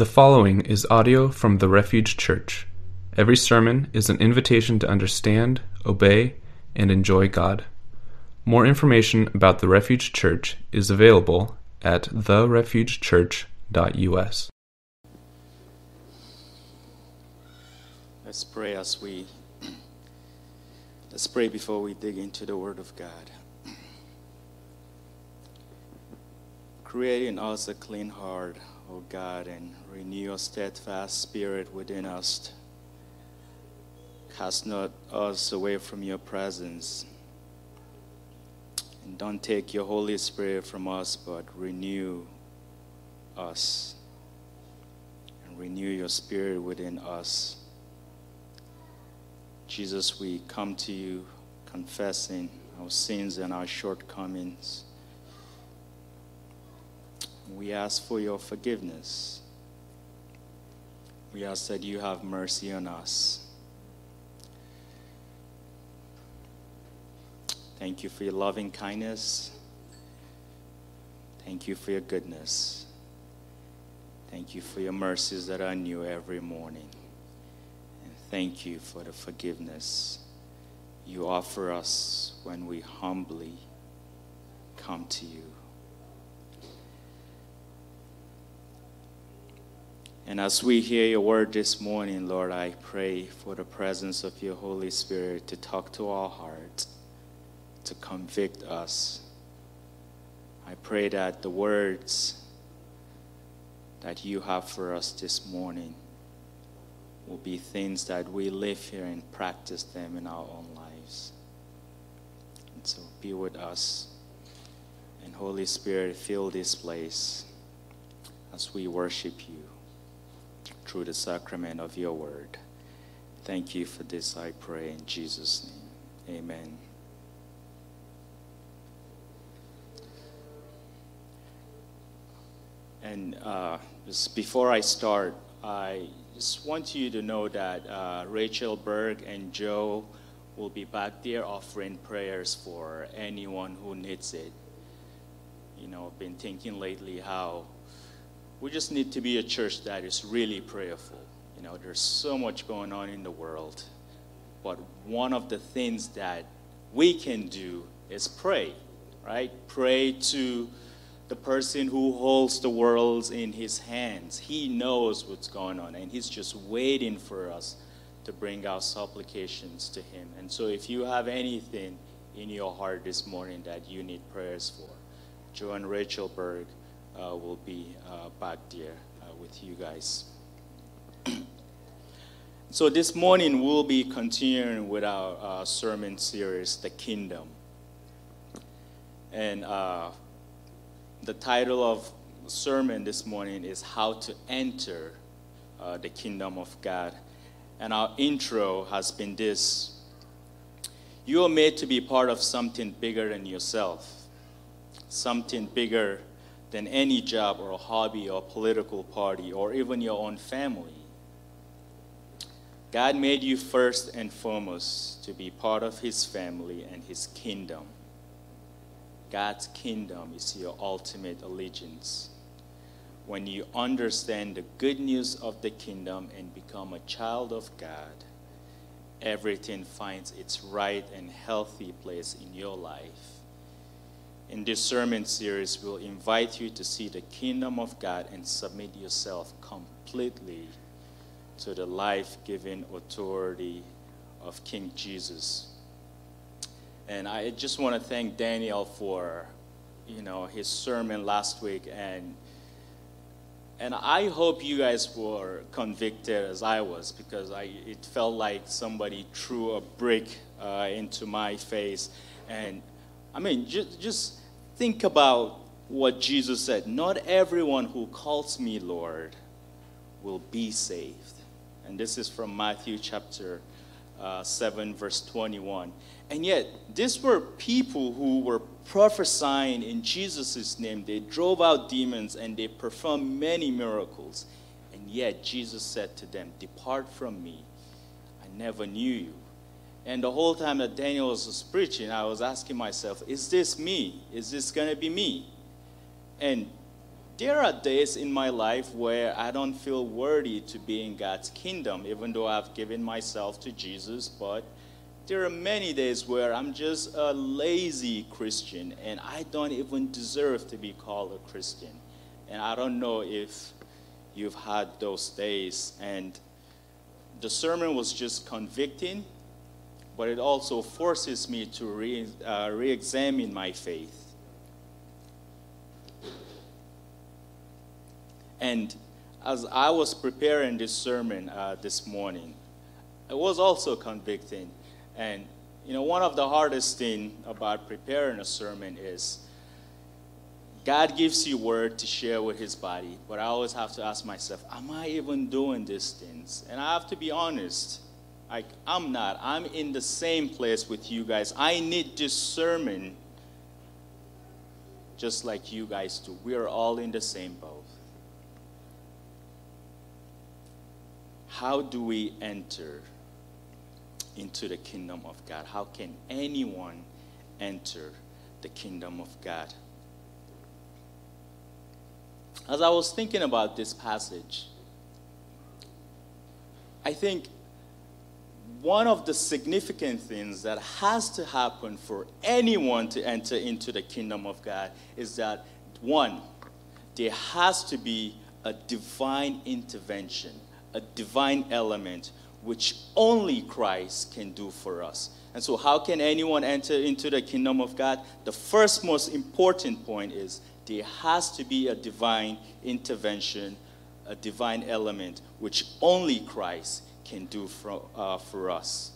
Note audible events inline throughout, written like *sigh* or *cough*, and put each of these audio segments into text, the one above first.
The following is audio from the Refuge Church. Every sermon is an invitation to understand, obey, and enjoy God. More information about the Refuge Church is available at therefugechurch.us. Let's pray as we let's pray before we dig into the word of God. Create in us a clean heart, O God, and renew a steadfast spirit within us. Cast not us away from your presence. And don't take your Holy Spirit from us, but renew us. And renew your spirit within us. Jesus, we come to you confessing our sins and our shortcomings. We ask for your forgiveness. We ask that you have mercy on us. Thank you for your loving kindness. Thank you for your goodness. Thank you for your mercies that are new every morning. And thank you for the forgiveness you offer us when we humbly come to you. And as we hear your word this morning, Lord, I pray for the presence of your Holy Spirit to talk to our hearts, to convict us. I pray that the words that you have for us this morning will be things that we live here and practice them in our own lives. And so be with us. And Holy Spirit, fill this place as we worship you through the sacrament of your word. Thank you for this, I pray, in Jesus' name. Amen. And uh, just before I start, I just want you to know that uh, Rachel Berg and Joe will be back there offering prayers for anyone who needs it. You know, I've been thinking lately how we just need to be a church that is really prayerful. You know, there's so much going on in the world, but one of the things that we can do is pray, right? Pray to the person who holds the world in his hands. He knows what's going on, and he's just waiting for us to bring our supplications to him. And so, if you have anything in your heart this morning that you need prayers for, Joe and Rachel Berg will be uh, back there uh, with you guys. *clears throat* so, this morning we'll be continuing with our uh, sermon series, The Kingdom. And uh, the title of sermon this morning is How to Enter uh, the Kingdom of God. And our intro has been this You are made to be part of something bigger than yourself, something bigger than any job or a hobby or political party or even your own family. God made you first and foremost to be part of His family and His kingdom. God's kingdom is your ultimate allegiance. When you understand the good news of the kingdom and become a child of God, everything finds its right and healthy place in your life. In this sermon series, we'll invite you to see the kingdom of God and submit yourself completely to the life giving authority of King Jesus. And I just want to thank Daniel for, you know, his sermon last week. And, and I hope you guys were convicted as I was because I, it felt like somebody threw a brick uh, into my face. And I mean, just, just think about what Jesus said. Not everyone who calls me Lord will be saved. And this is from Matthew chapter uh, 7, verse 21. And yet, these were people who were prophesying in Jesus' name. They drove out demons and they performed many miracles. And yet, Jesus said to them, Depart from me. I never knew you. And the whole time that Daniel was preaching, I was asking myself, Is this me? Is this going to be me? And there are days in my life where I don't feel worthy to be in God's kingdom, even though I've given myself to Jesus. But there are many days where I'm just a lazy Christian and I don't even deserve to be called a Christian. And I don't know if you've had those days. And the sermon was just convicting, but it also forces me to re, uh, examine my faith. And as I was preparing this sermon uh, this morning, it was also convicting. And, you know, one of the hardest things about preparing a sermon is God gives you word to share with his body, but I always have to ask myself, am I even doing these things? And I have to be honest. Like, I'm not. I'm in the same place with you guys. I need discernment just like you guys do. We are all in the same boat. How do we enter into the kingdom of God? How can anyone enter the kingdom of God? As I was thinking about this passage, I think one of the significant things that has to happen for anyone to enter into the kingdom of God is that one, there has to be a divine intervention, a divine element which only Christ can do for us. And so, how can anyone enter into the kingdom of God? The first most important point is there has to be a divine intervention, a divine element, which only Christ can do for, uh, for us.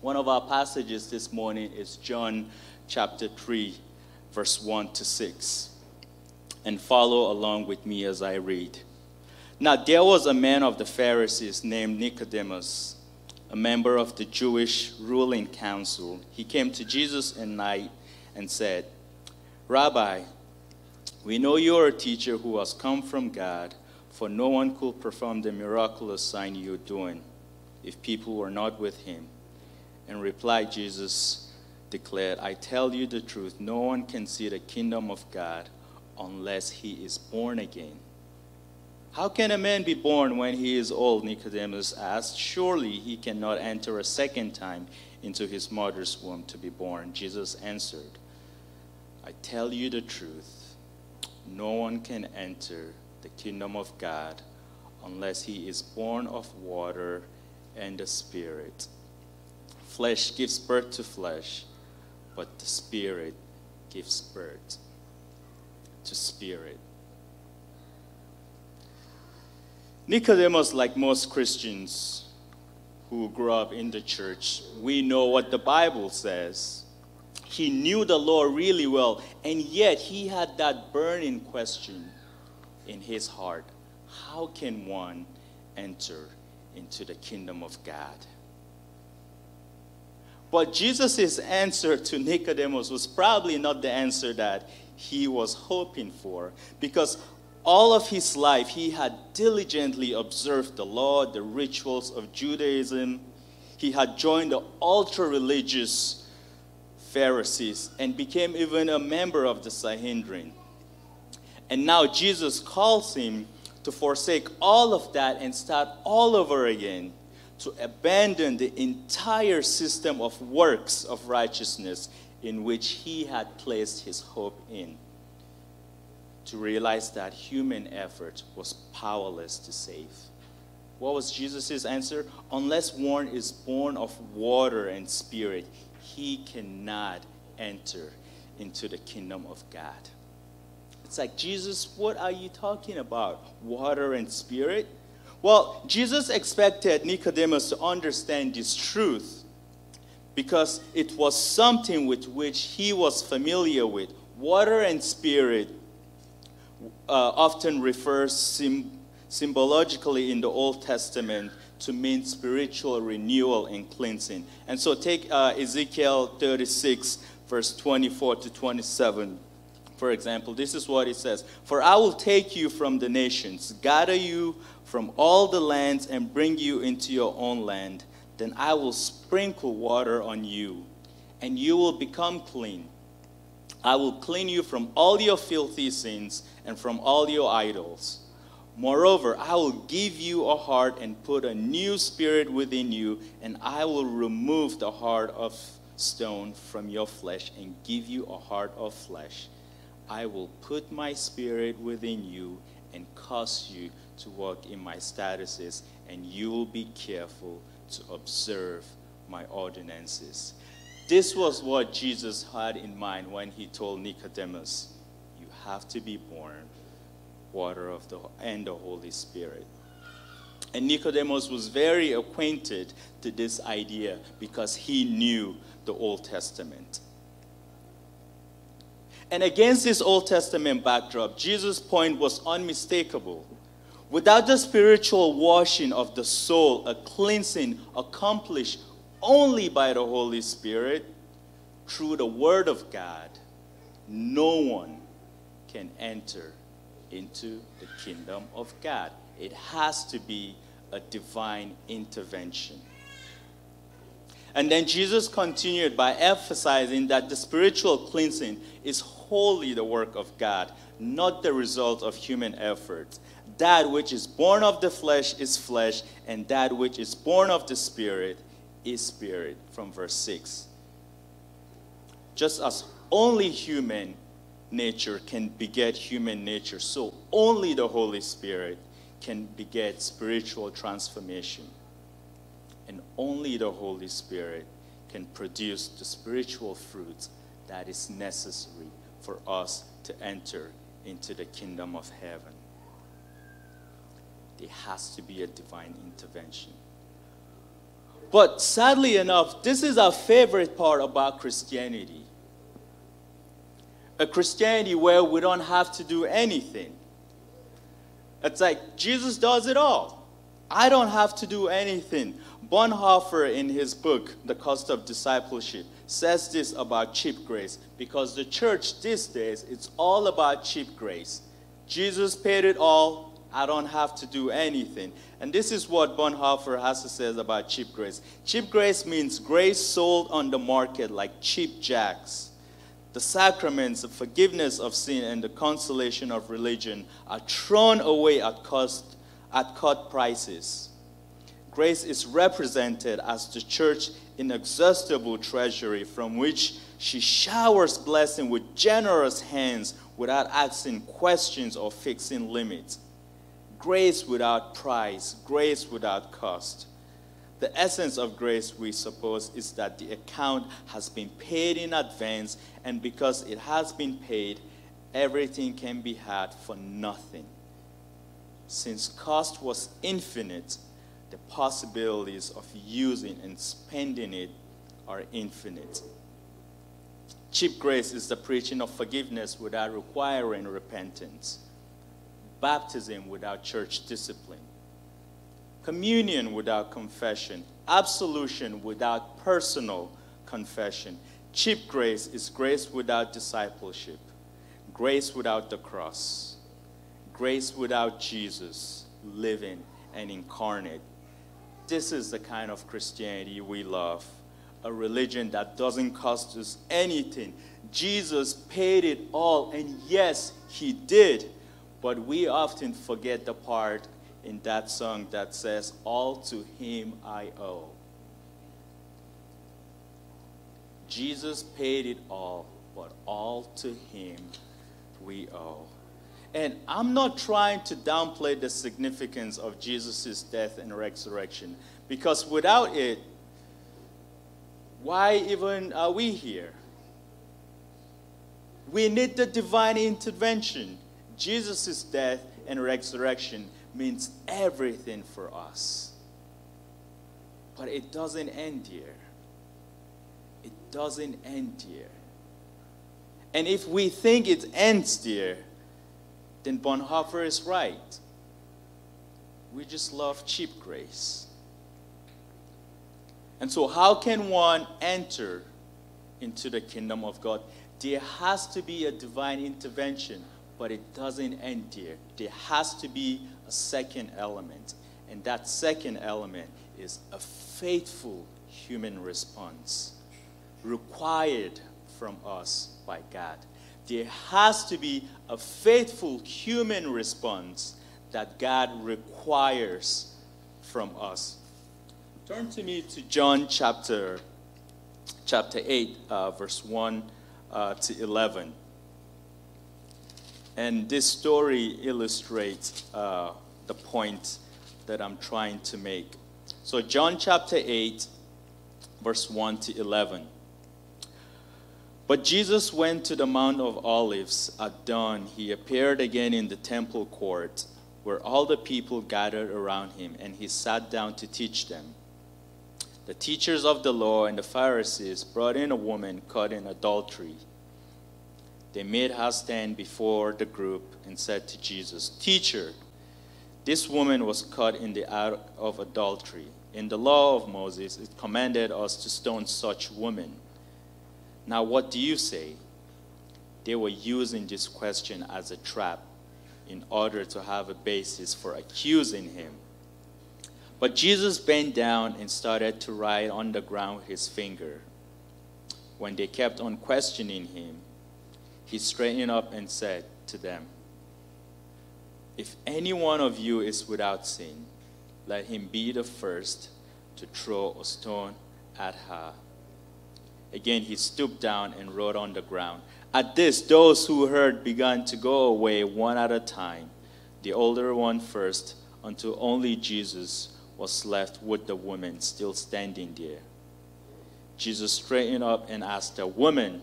One of our passages this morning is John chapter 3, verse 1 to 6. And follow along with me as I read. Now, there was a man of the Pharisees named Nicodemus, a member of the Jewish ruling council. He came to Jesus at night and said, Rabbi, we know you are a teacher who has come from God, for no one could perform the miraculous sign you're doing if people were not with him. In reply, Jesus declared, I tell you the truth, no one can see the kingdom of God unless he is born again. How can a man be born when he is old? Nicodemus asked. Surely he cannot enter a second time into his mother's womb to be born. Jesus answered, I tell you the truth no one can enter the kingdom of God unless he is born of water and the Spirit. Flesh gives birth to flesh, but the Spirit gives birth to spirit. Nicodemus, like most Christians who grew up in the church, we know what the Bible says. He knew the law really well, and yet he had that burning question in his heart How can one enter into the kingdom of God? But Jesus' answer to Nicodemus was probably not the answer that he was hoping for because all of his life he had diligently observed the law, the rituals of Judaism. He had joined the ultra religious Pharisees and became even a member of the Sanhedrin. And now Jesus calls him to forsake all of that and start all over again, to abandon the entire system of works of righteousness in which he had placed his hope in. To realize that human effort was powerless to save. What was Jesus' answer? Unless one is born of water and spirit, he cannot enter into the kingdom of God. It's like, Jesus, what are you talking about? Water and spirit? Well, Jesus expected Nicodemus to understand this truth because it was something with which he was familiar with. Water and spirit uh, often refers sim- symbologically in the Old Testament to mean spiritual renewal and cleansing. And so take uh, Ezekiel 36, verse 24 to 27. For example, this is what it says For I will take you from the nations, gather you from all the lands, and bring you into your own land. Then I will sprinkle water on you, and you will become clean. I will clean you from all your filthy sins and from all your idols. Moreover, I will give you a heart and put a new spirit within you, and I will remove the heart of stone from your flesh and give you a heart of flesh. I will put my spirit within you and cause you to walk in my statutes, and you will be careful to observe my ordinances. This was what Jesus had in mind when he told Nicodemus, You have to be born water of the and the Holy Spirit. And Nicodemus was very acquainted to this idea because he knew the Old Testament. And against this Old Testament backdrop, Jesus' point was unmistakable. Without the spiritual washing of the soul, a cleansing accomplished only by the Holy Spirit through the Word of God, no one can enter into the kingdom of God. It has to be a divine intervention. And then Jesus continued by emphasizing that the spiritual cleansing is wholly the work of God, not the result of human effort. That which is born of the flesh is flesh, and that which is born of the spirit is spirit, from verse 6. Just as only human nature can beget human nature, so only the Holy Spirit can beget spiritual transformation. And only the Holy Spirit can produce the spiritual fruit that is necessary for us to enter into the kingdom of heaven. There has to be a divine intervention. But sadly enough, this is our favorite part about Christianity. A Christianity where we don't have to do anything. It's like Jesus does it all. I don't have to do anything. Bonhoeffer, in his book, The Cost of Discipleship, says this about cheap grace because the church these days, it's all about cheap grace. Jesus paid it all. I don't have to do anything. And this is what Bonhoeffer has to say about cheap grace. Cheap grace means grace sold on the market like cheap jacks. The sacraments, the forgiveness of sin, and the consolation of religion are thrown away at cost at cut prices. Grace is represented as the church inexhaustible treasury from which she showers blessing with generous hands without asking questions or fixing limits. Grace without price, grace without cost. The essence of grace, we suppose, is that the account has been paid in advance, and because it has been paid, everything can be had for nothing. Since cost was infinite, the possibilities of using and spending it are infinite. Cheap grace is the preaching of forgiveness without requiring repentance, baptism without church discipline, communion without confession, absolution without personal confession. Cheap grace is grace without discipleship, grace without the cross, grace without Jesus living and incarnate. This is the kind of Christianity we love. A religion that doesn't cost us anything. Jesus paid it all, and yes, he did. But we often forget the part in that song that says, All to him I owe. Jesus paid it all, but all to him we owe. And I'm not trying to downplay the significance of Jesus' death and resurrection, because without it, why even are we here? We need the divine intervention. Jesus' death and resurrection means everything for us. But it doesn't end here. It doesn't end here. And if we think it ends there, then Bonhoeffer is right. We just love cheap grace. And so, how can one enter into the kingdom of God? There has to be a divine intervention, but it doesn't end there. There has to be a second element. And that second element is a faithful human response required from us by God. There has to be a faithful human response that God requires from us. Turn to me to John chapter, chapter 8, uh, verse 1 uh, to 11. And this story illustrates uh, the point that I'm trying to make. So, John chapter 8, verse 1 to 11. But Jesus went to the Mount of Olives at dawn. He appeared again in the temple court where all the people gathered around him, and he sat down to teach them. The teachers of the law and the Pharisees brought in a woman caught in adultery. They made her stand before the group and said to Jesus, Teacher, this woman was caught in the act of adultery. In the law of Moses, it commanded us to stone such women. Now, what do you say? They were using this question as a trap in order to have a basis for accusing him. But Jesus bent down and started to write on the ground with his finger. When they kept on questioning him, he straightened up and said to them, If any one of you is without sin, let him be the first to throw a stone at her. Again, he stooped down and wrote on the ground. At this, those who heard began to go away one at a time, the older one first, until only Jesus was left with the woman still standing there. Jesus straightened up and asked the woman,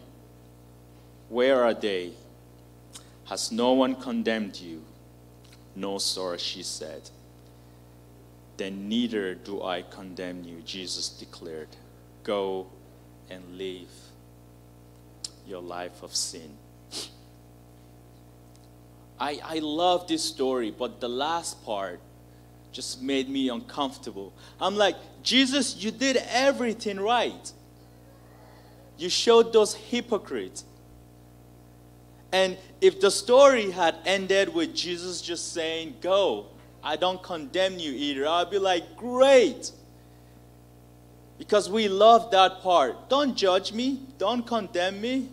Where are they? Has no one condemned you? No, sir, she said. Then neither do I condemn you, Jesus declared. Go and live your life of sin. I, I love this story, but the last part just made me uncomfortable. I'm like, Jesus, you did everything right. You showed those hypocrites. And if the story had ended with Jesus just saying, Go, I don't condemn you either, I'd be like, Great. Because we love that part. Don't judge me, don't condemn me.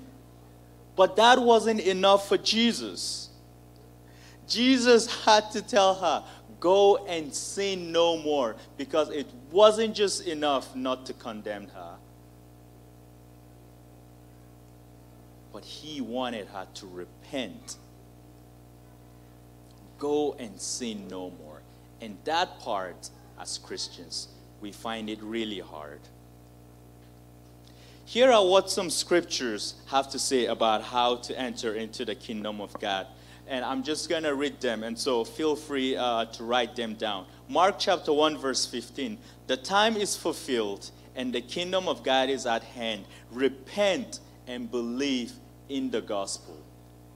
But that wasn't enough for Jesus. Jesus had to tell her, Go and sin no more, because it wasn't just enough not to condemn her. But he wanted her to repent. Go and sin no more. And that part, as Christians, we find it really hard. Here are what some scriptures have to say about how to enter into the kingdom of God. And I'm just going to read them, and so feel free uh, to write them down. Mark chapter 1, verse 15. The time is fulfilled, and the kingdom of God is at hand. Repent and believe in the gospel.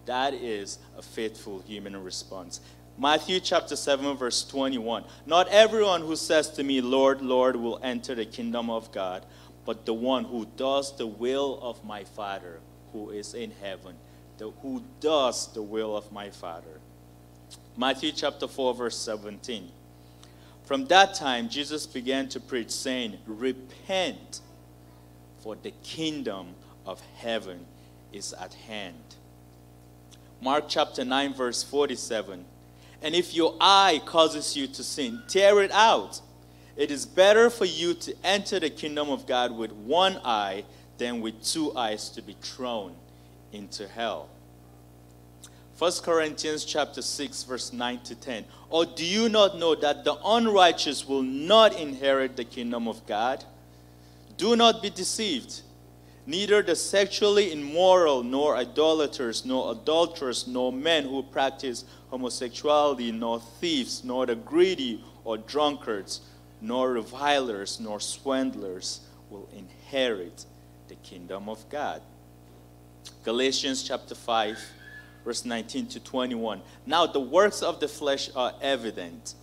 That is a faithful human response. Matthew chapter 7, verse 21. Not everyone who says to me, Lord, Lord, will enter the kingdom of God but the one who does the will of my Father who is in heaven, the, who does the will of my Father. Matthew chapter 4, verse 17. From that time, Jesus began to preach, saying, Repent, for the kingdom of heaven is at hand. Mark chapter 9, verse 47. And if your eye causes you to sin, tear it out it is better for you to enter the kingdom of God with one eye than with two eyes to be thrown into hell. 1 Corinthians chapter 6 verse 9 to 10. Or do you not know that the unrighteous will not inherit the kingdom of God? Do not be deceived. Neither the sexually immoral, nor idolaters, nor adulterers, nor men who practice homosexuality, nor thieves, nor the greedy or drunkards nor revilers, nor swindlers will inherit the kingdom of God. Galatians chapter 5, verse 19 to 21. Now, the works of the flesh are evident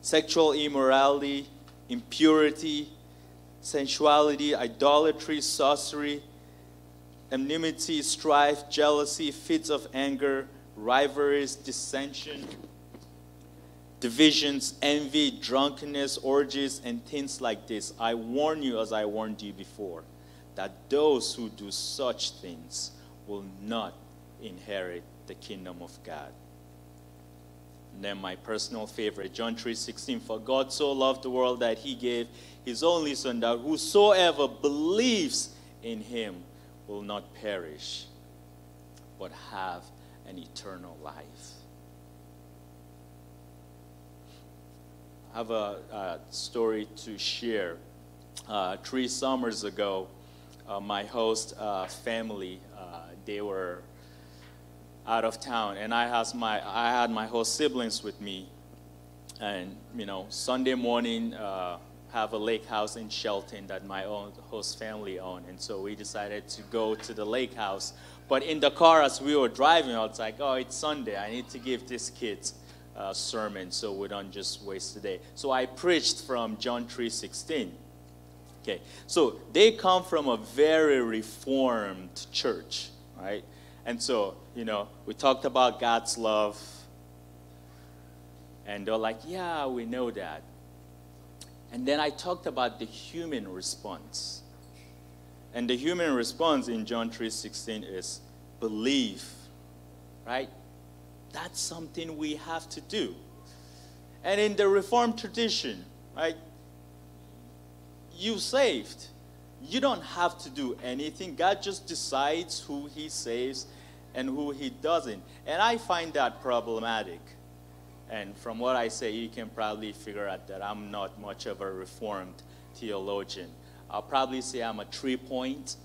sexual immorality, impurity, sensuality, idolatry, sorcery, enmity, strife, jealousy, fits of anger, rivalries, dissension divisions, envy, drunkenness, orgies, and things like this. I warn you as I warned you before. that those who do such things will not inherit the kingdom of God. And then my personal favorite, John 3:16, for God so loved the world that he gave his only son that whosoever believes in him will not perish but have an eternal life. I have a, a story to share. Uh, three summers ago, uh, my host uh, family, uh, they were out of town, and I had my I had my whole siblings with me, and you know Sunday morning uh, have a lake house in Shelton that my own host family owned, and so we decided to go to the lake house. But in the car as we were driving, I was like, oh, it's Sunday. I need to give these kids a sermon so we don't just waste the day. So I preached from John 3:16. Okay, so they come from a very reformed church, right? And so, you know, we talked about God's love, and they're like, yeah, we know that. And then I talked about the human response. And the human response in John 3:16 is believe. Right? That's something we have to do. And in the reformed tradition, right? You saved. You don't have to do anything. God just decides who he saves and who he doesn't. And I find that problematic. And from what I say, you can probably figure out that I'm not much of a reformed theologian. I'll probably say I'm a three point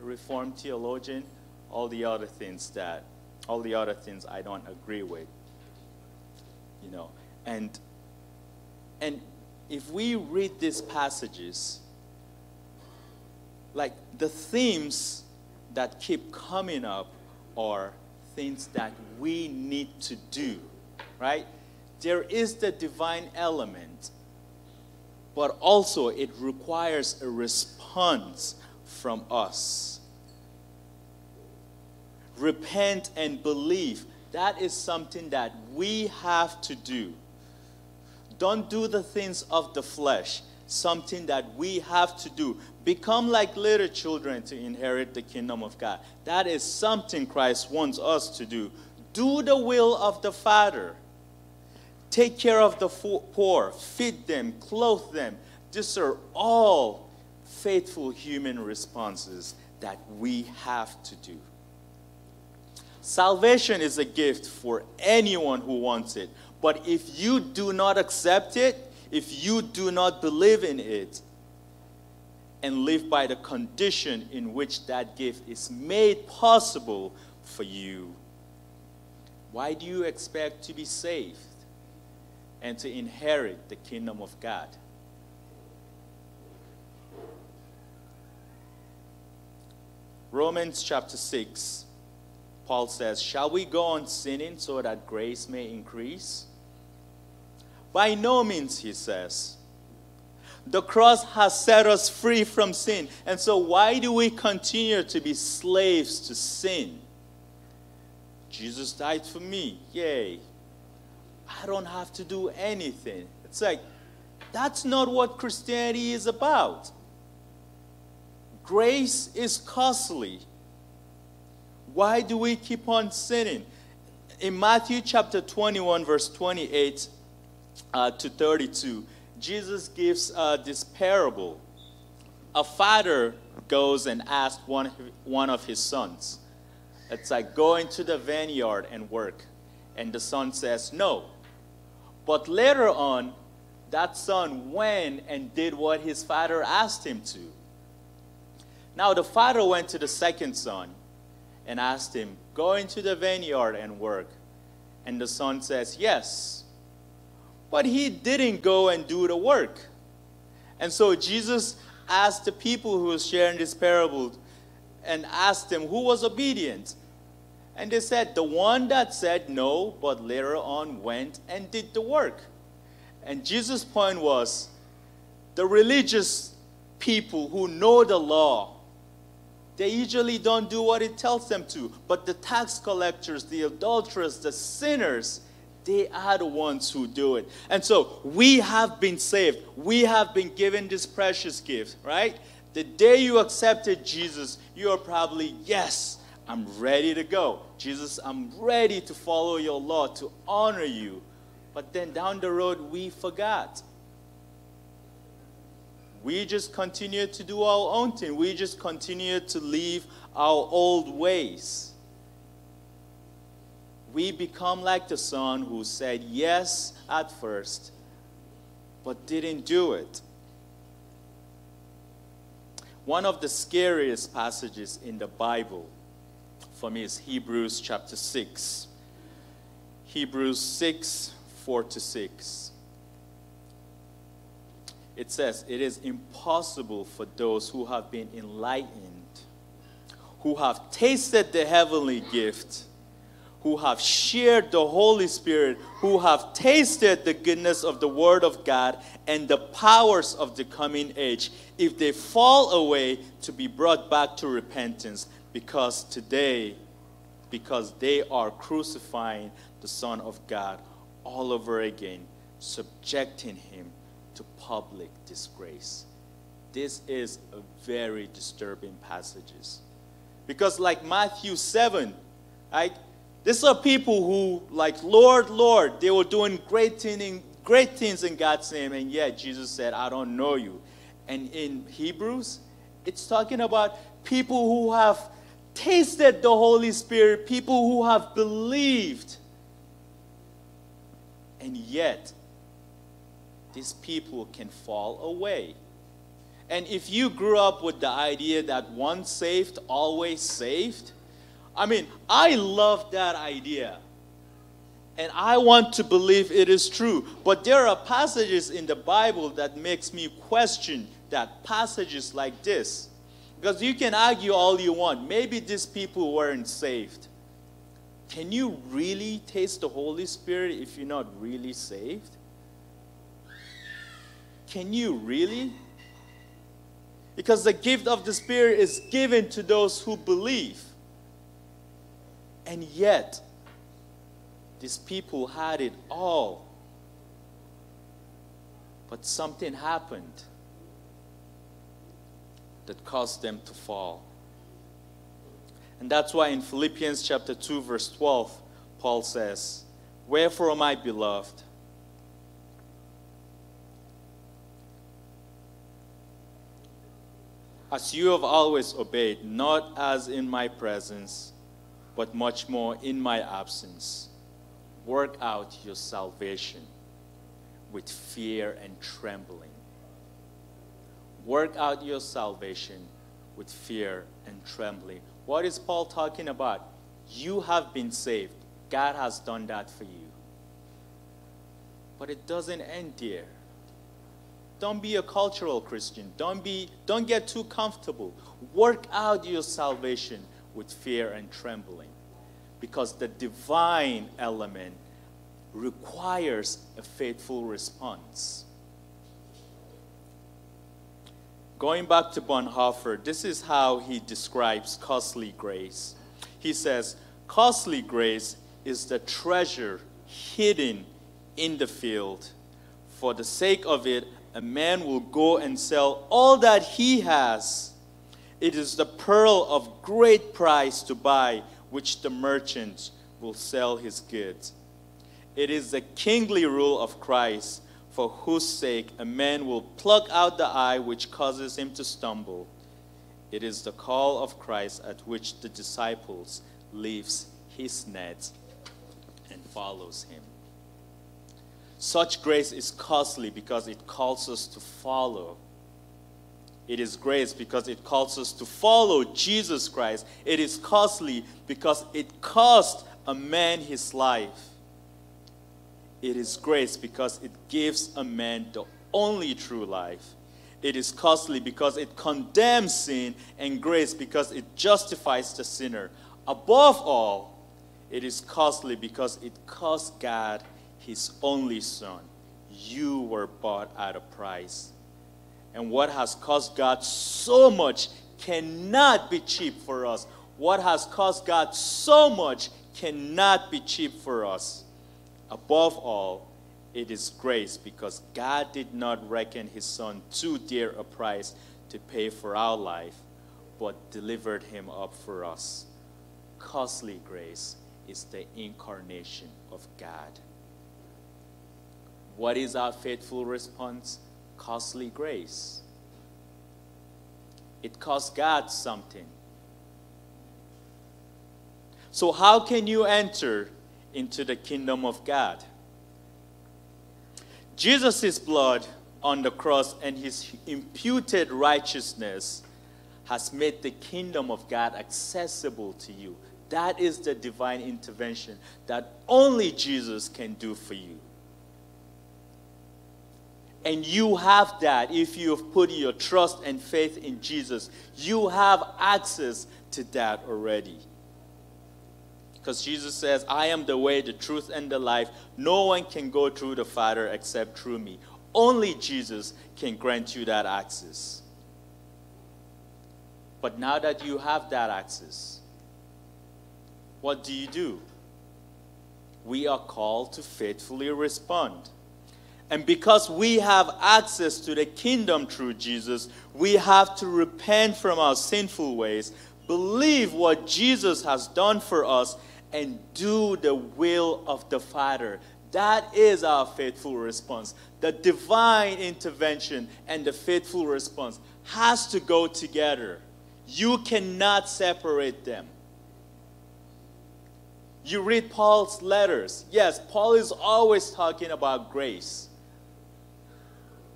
reformed theologian. All the other things that, all the other things I don't agree with. You know, and and if we read these passages, like the themes that keep coming up are things that we need to do, right? There is the divine element, but also it requires a response from us. Repent and believe. That is something that we have to do. Don't do the things of the flesh, something that we have to do. Become like little children to inherit the kingdom of God. That is something Christ wants us to do. Do the will of the Father. Take care of the poor, feed them, clothe them. These are all faithful human responses that we have to do. Salvation is a gift for anyone who wants it. But if you do not accept it, if you do not believe in it, and live by the condition in which that gift is made possible for you, why do you expect to be saved and to inherit the kingdom of God? Romans chapter 6, Paul says, Shall we go on sinning so that grace may increase? By no means, he says. The cross has set us free from sin. And so, why do we continue to be slaves to sin? Jesus died for me. Yay. I don't have to do anything. It's like, that's not what Christianity is about. Grace is costly. Why do we keep on sinning? In Matthew chapter 21, verse 28 uh, to 32, Jesus gives uh, this parable. A father goes and asks one, one of his sons, it's like go into the vineyard and work. And the son says, No. But later on, that son went and did what his father asked him to. Now the father went to the second son and asked him, Go into the vineyard and work. And the son says, Yes. But he didn't go and do the work. And so Jesus asked the people who were sharing this parable and asked them who was obedient. And they said, the one that said no, but later on went and did the work. And Jesus' point was the religious people who know the law, they usually don't do what it tells them to. But the tax collectors, the adulterers, the sinners, they are the ones who do it. And so we have been saved. We have been given this precious gift, right? The day you accepted Jesus, you are probably, yes, I'm ready to go. Jesus, I'm ready to follow your law, to honor you. But then down the road, we forgot. We just continued to do our own thing. We just continued to live our old ways. We become like the son who said yes at first, but didn't do it. One of the scariest passages in the Bible for me is Hebrews chapter 6. Hebrews 6, 4 to 6. It says, It is impossible for those who have been enlightened, who have tasted the heavenly gift, who have shared the Holy Spirit, who have tasted the goodness of the Word of God and the powers of the coming age, if they fall away, to be brought back to repentance, because today, because they are crucifying the Son of God all over again, subjecting him to public disgrace. This is a very disturbing passages. Because like Matthew 7, right? These are people who, like, Lord, Lord, they were doing great, thing, great things in God's name, and yet Jesus said, I don't know you. And in Hebrews, it's talking about people who have tasted the Holy Spirit, people who have believed. And yet, these people can fall away. And if you grew up with the idea that once saved, always saved, I mean, I love that idea. And I want to believe it is true. But there are passages in the Bible that makes me question that passages like this. Because you can argue all you want. Maybe these people weren't saved. Can you really taste the Holy Spirit if you're not really saved? Can you really? Because the gift of the Spirit is given to those who believe. And yet, these people had it all. But something happened that caused them to fall. And that's why in Philippians chapter 2 verse 12 Paul says, "Wherefore my beloved, as you have always obeyed, not as in my presence, but much more in my absence, work out your salvation with fear and trembling. Work out your salvation with fear and trembling. What is Paul talking about? You have been saved. God has done that for you. But it doesn't end there. Don't be a cultural Christian. Don't be don't get too comfortable. Work out your salvation with fear and trembling. Because the divine element requires a faithful response. Going back to Bonhoeffer, this is how he describes costly grace. He says, Costly grace is the treasure hidden in the field. For the sake of it, a man will go and sell all that he has. It is the pearl of great price to buy, which the merchant will sell his goods. It is the kingly rule of Christ for whose sake a man will pluck out the eye which causes him to stumble. It is the call of Christ at which the disciples leaves his net and follows him. Such grace is costly because it calls us to follow. It is grace because it calls us to follow Jesus Christ. It is costly because it cost a man his life. It is grace because it gives a man the only true life. It is costly because it condemns sin, and grace because it justifies the sinner. Above all, it is costly because it cost God his only Son. You were bought at a price. And what has cost God so much cannot be cheap for us. What has cost God so much cannot be cheap for us. Above all, it is grace because God did not reckon his son too dear a price to pay for our life, but delivered him up for us. Costly grace is the incarnation of God. What is our faithful response? Costly grace. It costs God something. So, how can you enter into the kingdom of God? Jesus' blood on the cross and his imputed righteousness has made the kingdom of God accessible to you. That is the divine intervention that only Jesus can do for you. And you have that if you have put your trust and faith in Jesus. You have access to that already. Because Jesus says, I am the way, the truth, and the life. No one can go through the Father except through me. Only Jesus can grant you that access. But now that you have that access, what do you do? We are called to faithfully respond. And because we have access to the kingdom through Jesus, we have to repent from our sinful ways, believe what Jesus has done for us, and do the will of the Father. That is our faithful response. The divine intervention and the faithful response has to go together. You cannot separate them. You read Paul's letters. Yes, Paul is always talking about grace.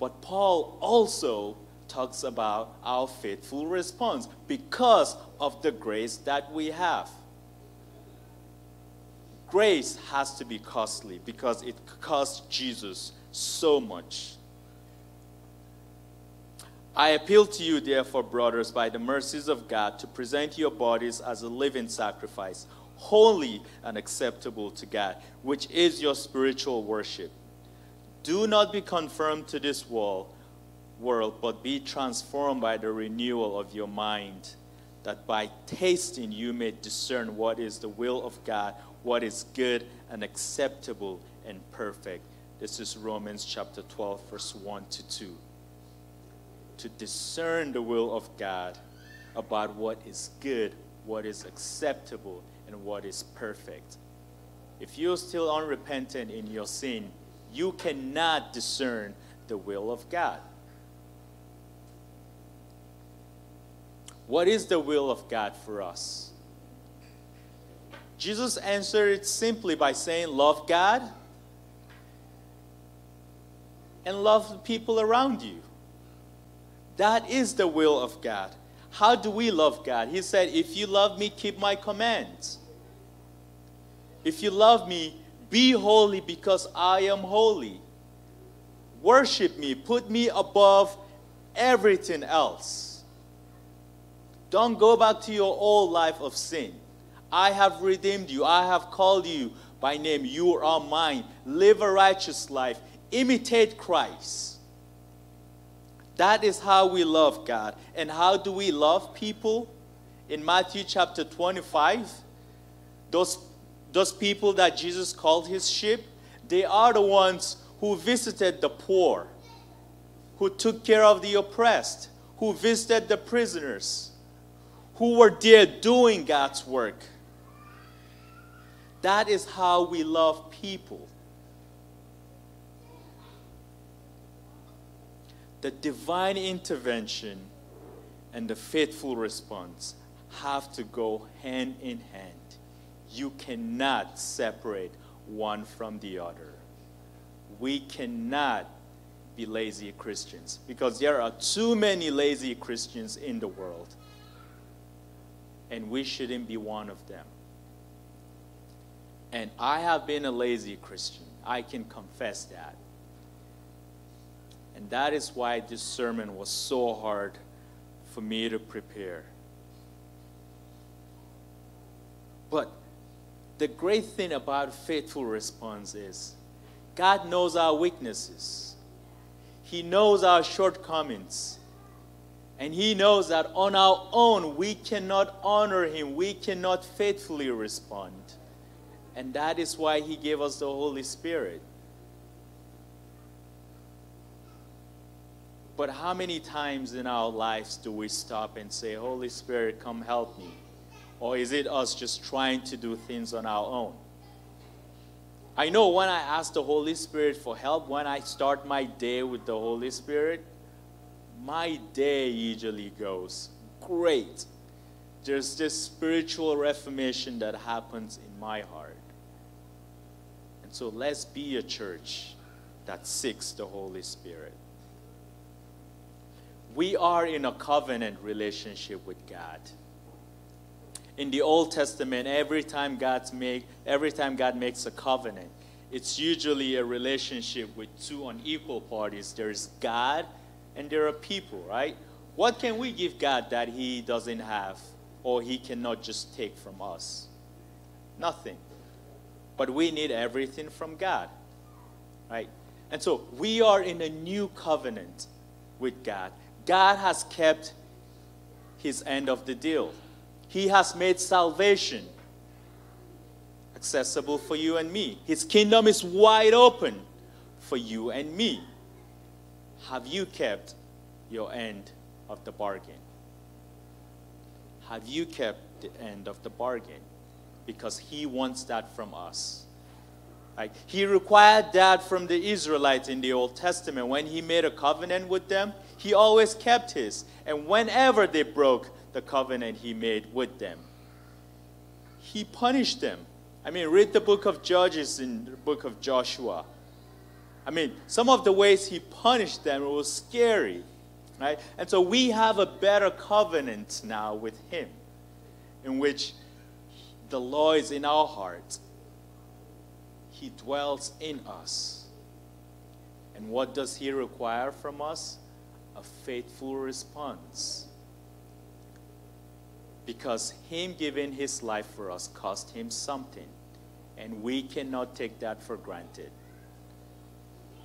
But Paul also talks about our faithful response because of the grace that we have grace has to be costly because it cost Jesus so much. I appeal to you, therefore, brothers, by the mercies of God, to present your bodies as a living sacrifice, holy and acceptable to God, which is your spiritual worship. Do not be conformed to this world, world, but be transformed by the renewal of your mind, that by tasting you may discern what is the will of God what is good and acceptable and perfect. This is Romans chapter 12, verse 1 to 2. To discern the will of God about what is good, what is acceptable, and what is perfect. If you're still unrepentant in your sin, you cannot discern the will of God. What is the will of God for us? Jesus answered it simply by saying, Love God and love the people around you. That is the will of God. How do we love God? He said, If you love me, keep my commands. If you love me, be holy because I am holy. Worship me, put me above everything else. Don't go back to your old life of sin. I have redeemed you. I have called you by name. You are mine. Live a righteous life. Imitate Christ. That is how we love God. And how do we love people? In Matthew chapter 25, those, those people that Jesus called his sheep, they are the ones who visited the poor, who took care of the oppressed, who visited the prisoners, who were there doing God's work. That is how we love people. The divine intervention and the faithful response have to go hand in hand. You cannot separate one from the other. We cannot be lazy Christians because there are too many lazy Christians in the world, and we shouldn't be one of them. And I have been a lazy Christian. I can confess that. And that is why this sermon was so hard for me to prepare. But the great thing about faithful response is God knows our weaknesses, He knows our shortcomings. And He knows that on our own we cannot honor Him, we cannot faithfully respond. And that is why He gave us the Holy Spirit. But how many times in our lives do we stop and say, Holy Spirit, come help me? Or is it us just trying to do things on our own? I know when I ask the Holy Spirit for help, when I start my day with the Holy Spirit, my day usually goes great. There's this spiritual reformation that happens in my heart. And so let's be a church that seeks the Holy Spirit. We are in a covenant relationship with God. In the Old Testament, every time God's make, every time God makes a covenant, it's usually a relationship with two unequal parties. There's God and there are people, right? What can we give God that He doesn't have or He cannot just take from us? Nothing. But we need everything from God, right? And so we are in a new covenant with God. God has kept His end of the deal, He has made salvation accessible for you and me. His kingdom is wide open for you and me. Have you kept your end of the bargain? Have you kept the end of the bargain? Because he wants that from us. Like he required that from the Israelites in the Old Testament. When he made a covenant with them, he always kept his. And whenever they broke the covenant he made with them, he punished them. I mean, read the book of Judges in the book of Joshua. I mean, some of the ways he punished them was scary, right? And so we have a better covenant now with him, in which the law is in our hearts. He dwells in us. And what does he require from us? A faithful response because him giving his life for us cost him something and we cannot take that for granted.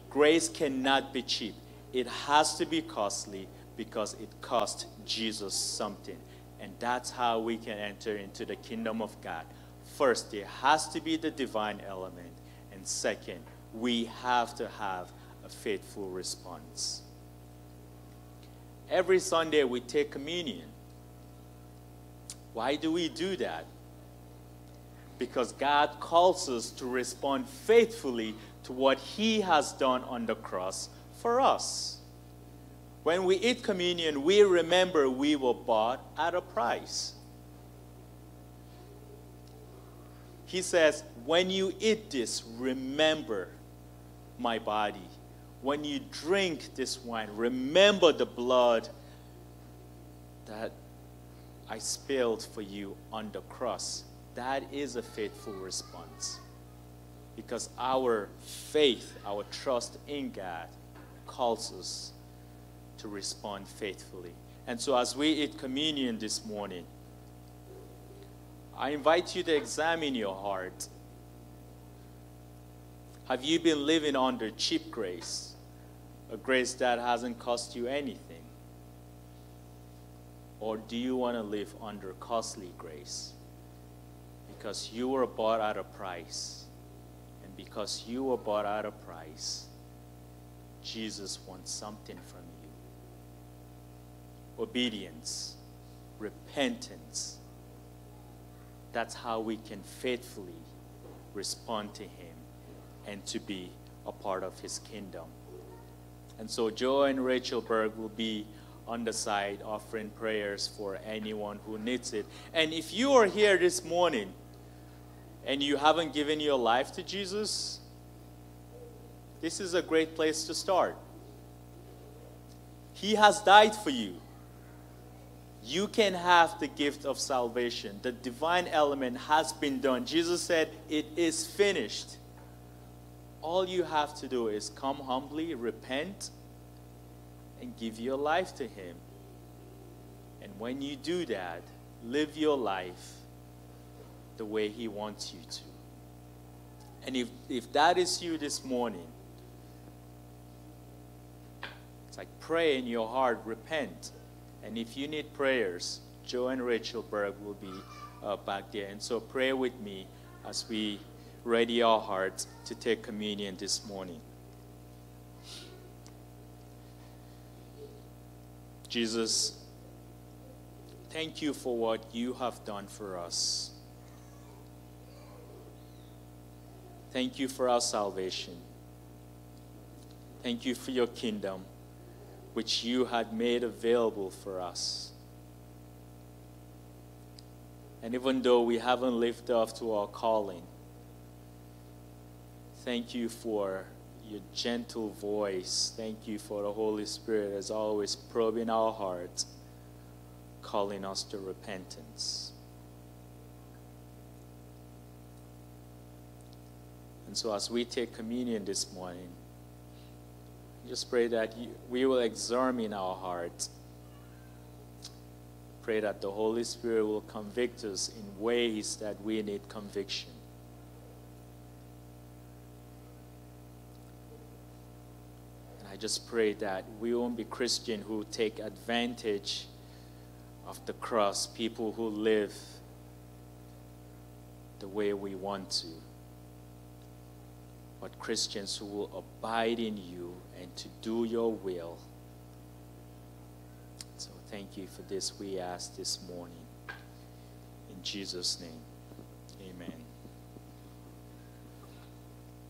Grace cannot be cheap. It has to be costly because it cost Jesus something. And that's how we can enter into the kingdom of God. First, there has to be the divine element. And second, we have to have a faithful response. Every Sunday we take communion. Why do we do that? because God calls us to respond faithfully to what He has done on the cross for us. When we eat communion, we remember we were bought at a price. He says, When you eat this, remember my body. When you drink this wine, remember the blood that I spilled for you on the cross. That is a faithful response. Because our faith, our trust in God, calls us to respond faithfully. And so, as we eat communion this morning, I invite you to examine your heart. Have you been living under cheap grace? A grace that hasn't cost you anything? Or do you want to live under costly grace? because you were bought at a price. And because you were bought at a price, Jesus wants something from you obedience, repentance. That's how we can faithfully respond to Him and to be a part of His kingdom. And so, Joe and Rachel Berg will be on the side offering prayers for anyone who needs it. And if you are here this morning and you haven't given your life to Jesus, this is a great place to start. He has died for you. You can have the gift of salvation. The divine element has been done. Jesus said, It is finished. All you have to do is come humbly, repent, and give your life to Him. And when you do that, live your life the way He wants you to. And if, if that is you this morning, it's like pray in your heart, repent. And if you need prayers, Joe and Rachel Berg will be uh, back there. And so pray with me as we ready our hearts to take communion this morning. Jesus, thank you for what you have done for us. Thank you for our salvation. Thank you for your kingdom, which you had made available for us. And even though we haven't lived up to our calling, thank you for your gentle voice. Thank you for the Holy Spirit as always probing our hearts, calling us to repentance. And so, as we take communion this morning, just pray that we will examine our hearts. Pray that the Holy Spirit will convict us in ways that we need conviction. And I just pray that we won't be Christian who take advantage of the cross, people who live the way we want to, but Christians who will abide in you and to do your will. So thank you for this, we ask this morning. In Jesus' name.